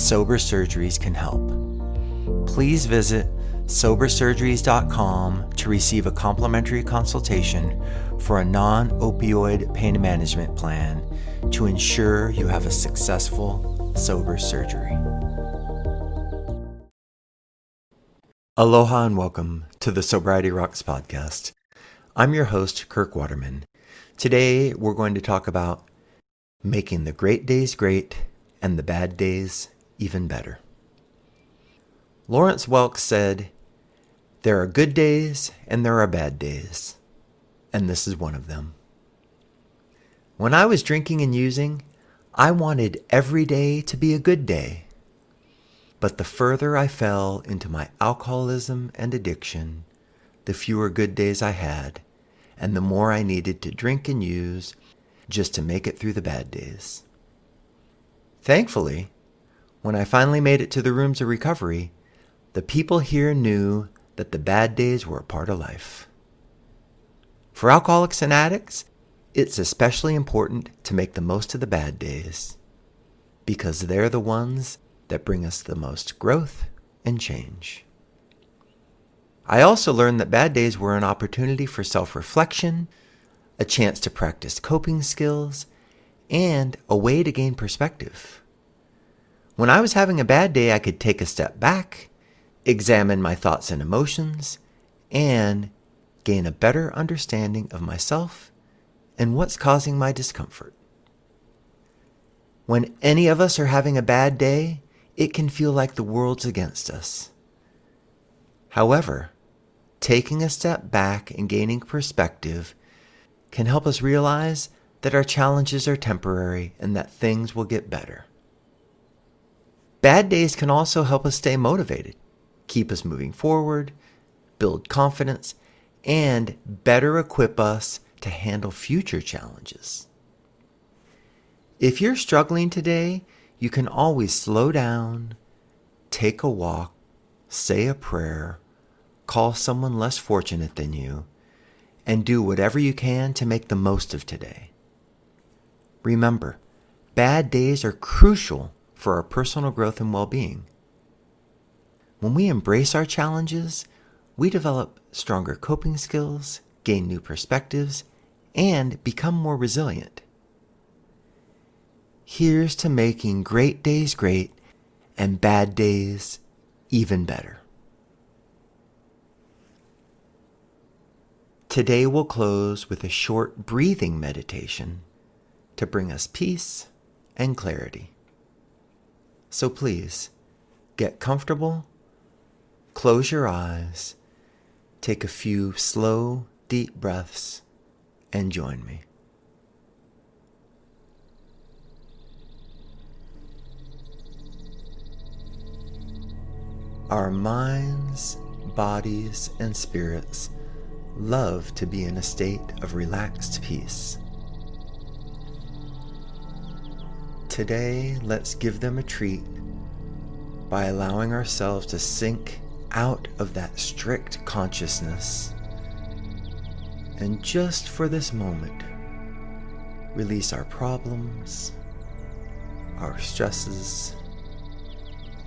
Sober Surgeries can help. Please visit sobersurgeries.com to receive a complimentary consultation for a non opioid pain management plan to ensure you have a successful sober surgery. Aloha and welcome to the Sobriety Rocks podcast. I'm your host, Kirk Waterman. Today we're going to talk about making the great days great and the bad days even better. Lawrence Welk said, There are good days and there are bad days, and this is one of them. When I was drinking and using, I wanted every day to be a good day. But the further I fell into my alcoholism and addiction, the fewer good days I had, and the more I needed to drink and use just to make it through the bad days. Thankfully, when I finally made it to the rooms of recovery, the people here knew that the bad days were a part of life. For alcoholics and addicts, it's especially important to make the most of the bad days because they're the ones that bring us the most growth and change. I also learned that bad days were an opportunity for self reflection, a chance to practice coping skills, and a way to gain perspective. When I was having a bad day, I could take a step back, examine my thoughts and emotions, and gain a better understanding of myself and what's causing my discomfort. When any of us are having a bad day, it can feel like the world's against us. However, taking a step back and gaining perspective can help us realize that our challenges are temporary and that things will get better. Bad days can also help us stay motivated, keep us moving forward, build confidence, and better equip us to handle future challenges. If you're struggling today, you can always slow down, take a walk, say a prayer, call someone less fortunate than you, and do whatever you can to make the most of today. Remember, bad days are crucial for our personal growth and well being. When we embrace our challenges, we develop stronger coping skills, gain new perspectives, and become more resilient. Here's to making great days great and bad days even better. Today we'll close with a short breathing meditation to bring us peace and clarity. So please, get comfortable, close your eyes, take a few slow, deep breaths, and join me. Our minds, bodies, and spirits love to be in a state of relaxed peace. Today, let's give them a treat by allowing ourselves to sink out of that strict consciousness. And just for this moment, release our problems, our stresses,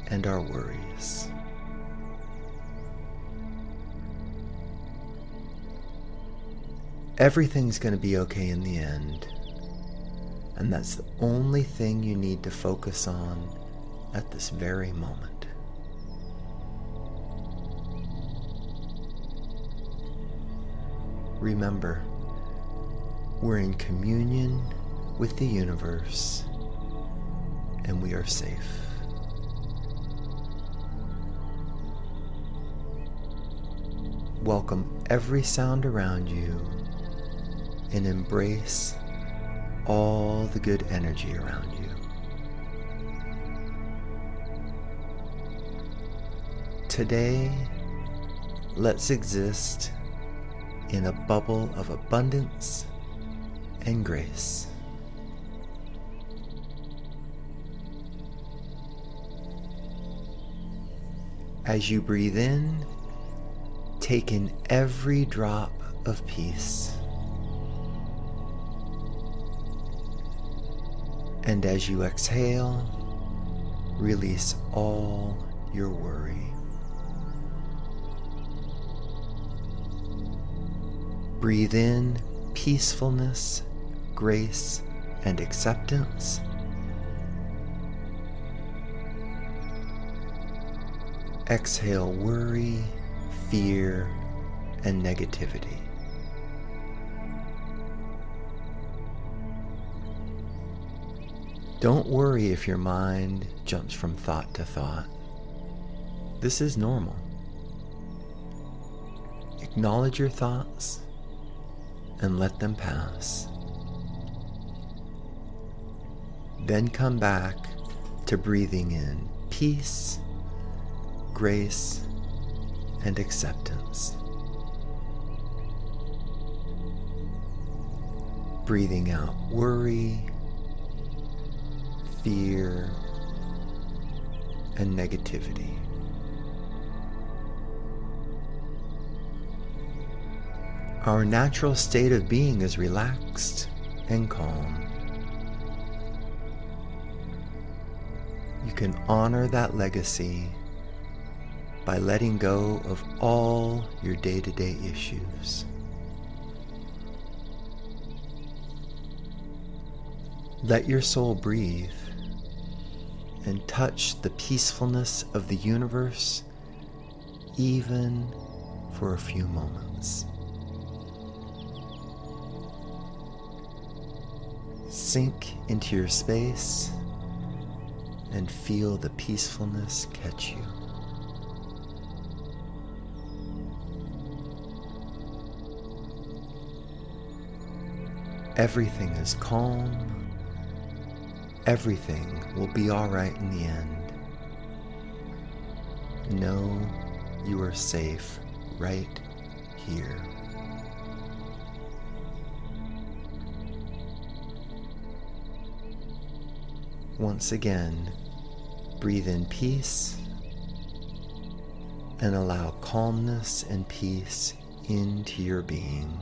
and our worries. Everything's going to be okay in the end. And that's the only thing you need to focus on at this very moment. Remember, we're in communion with the universe and we are safe. Welcome every sound around you and embrace all the good energy around you. Today, let's exist in a bubble of abundance and grace. As you breathe in, take in every drop of peace. And as you exhale, release all your worry. Breathe in peacefulness, grace, and acceptance. Exhale worry, fear, and negativity. Don't worry if your mind jumps from thought to thought. This is normal. Acknowledge your thoughts and let them pass. Then come back to breathing in peace, grace, and acceptance. Breathing out worry, fear, and negativity. Our natural state of being is relaxed and calm. You can honor that legacy by letting go of all your day to day issues. Let your soul breathe and touch the peacefulness of the universe even for a few moments. Sink into your space and feel the peacefulness catch you. Everything is calm. Everything will be all right in the end. Know you are safe right here. Once again, breathe in peace and allow calmness and peace into your being.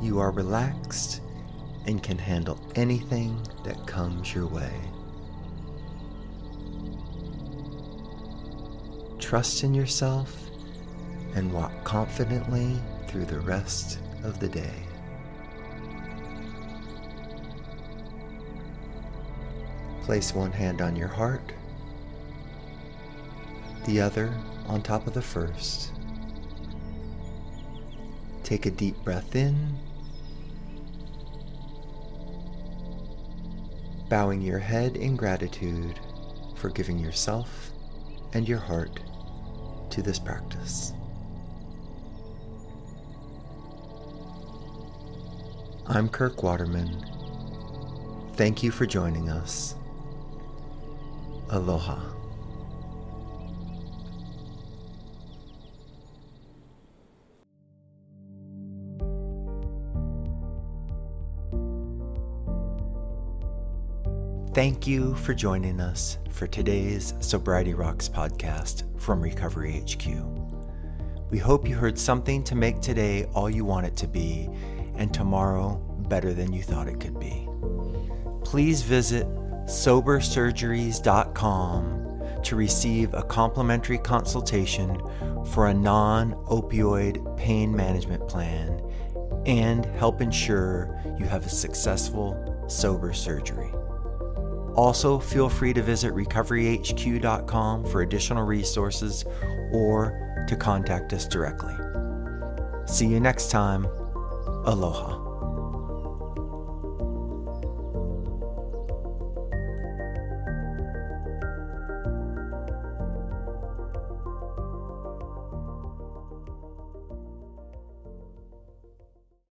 You are relaxed and can handle anything that comes your way. Trust in yourself and walk confidently through the rest of the day. Place one hand on your heart, the other on top of the first. Take a deep breath in, bowing your head in gratitude for giving yourself and your heart to this practice. I'm Kirk Waterman. Thank you for joining us. Aloha. Thank you for joining us for today's Sobriety Rocks podcast from Recovery HQ. We hope you heard something to make today all you want it to be and tomorrow better than you thought it could be. Please visit sobersurgeries.com to receive a complimentary consultation for a non opioid pain management plan and help ensure you have a successful sober surgery. Also, feel free to visit recoveryhq.com for additional resources or to contact us directly. See you next time. Aloha.